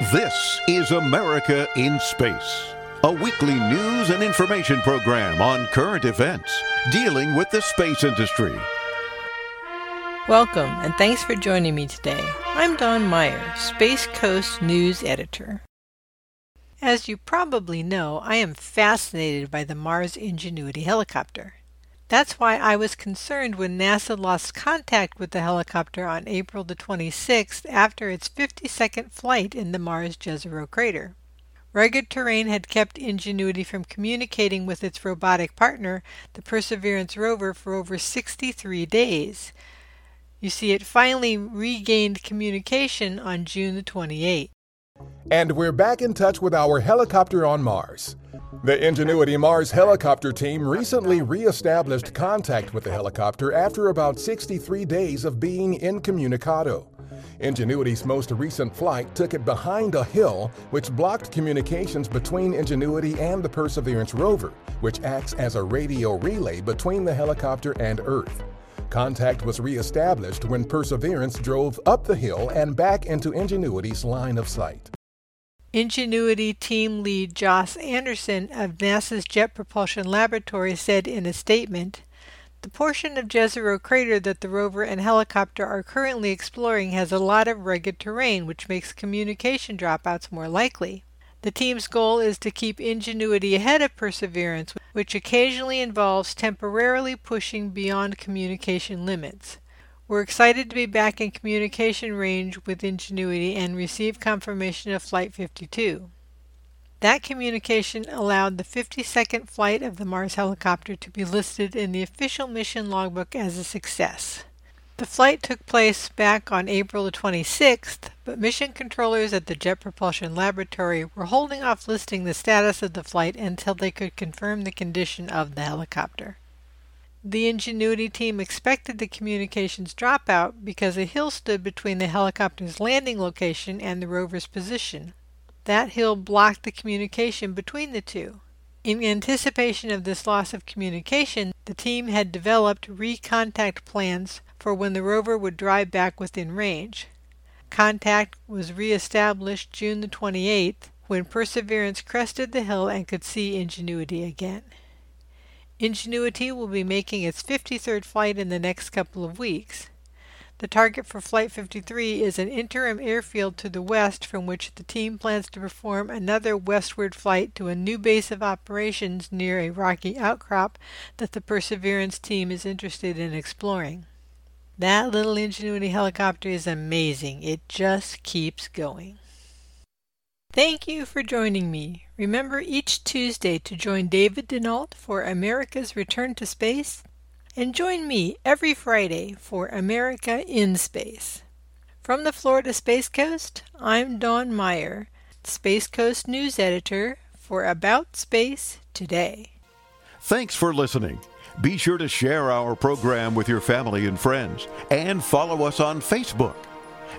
This is America in Space, a weekly news and information program on current events dealing with the space industry. Welcome, and thanks for joining me today. I'm Dawn Meyer, Space Coast News Editor. As you probably know, I am fascinated by the Mars Ingenuity helicopter. That's why I was concerned when NASA lost contact with the helicopter on April the 26th after its 52nd flight in the Mars Jezero crater. Rugged terrain had kept Ingenuity from communicating with its robotic partner, the Perseverance rover, for over 63 days. You see, it finally regained communication on June the 28th. And we're back in touch with our helicopter on Mars. The Ingenuity Mars helicopter team recently re-established contact with the helicopter after about 63 days of being incommunicado. Ingenuity's most recent flight took it behind a hill, which blocked communications between Ingenuity and the Perseverance rover, which acts as a radio relay between the helicopter and Earth. Contact was re-established when Perseverance drove up the hill and back into Ingenuity's line of sight. Ingenuity team lead Josh Anderson of NASA's Jet Propulsion Laboratory said in a statement, the portion of Jezero crater that the rover and helicopter are currently exploring has a lot of rugged terrain which makes communication dropouts more likely. The team's goal is to keep Ingenuity ahead of Perseverance, which occasionally involves temporarily pushing beyond communication limits. We're excited to be back in communication range with Ingenuity and receive confirmation of Flight 52. That communication allowed the 52nd flight of the Mars helicopter to be listed in the official mission logbook as a success. The flight took place back on April the 26th, but mission controllers at the Jet Propulsion Laboratory were holding off listing the status of the flight until they could confirm the condition of the helicopter. The Ingenuity team expected the communications dropout because a hill stood between the helicopter's landing location and the rover's position. That hill blocked the communication between the two. In anticipation of this loss of communication, the team had developed recontact plans for when the rover would drive back within range. Contact was re-established June the 28th when Perseverance crested the hill and could see Ingenuity again. Ingenuity will be making its 53rd flight in the next couple of weeks. The target for Flight 53 is an interim airfield to the west from which the team plans to perform another westward flight to a new base of operations near a rocky outcrop that the Perseverance team is interested in exploring. That little Ingenuity helicopter is amazing. It just keeps going. Thank you for joining me. Remember each Tuesday to join David Denault for America's Return to Space, and join me every Friday for America in Space. From the Florida Space Coast, I'm Dawn Meyer, Space Coast News Editor for About Space Today. Thanks for listening. Be sure to share our program with your family and friends and follow us on Facebook.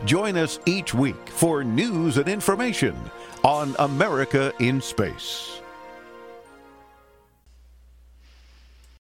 Join us each week for news and information on America in Space.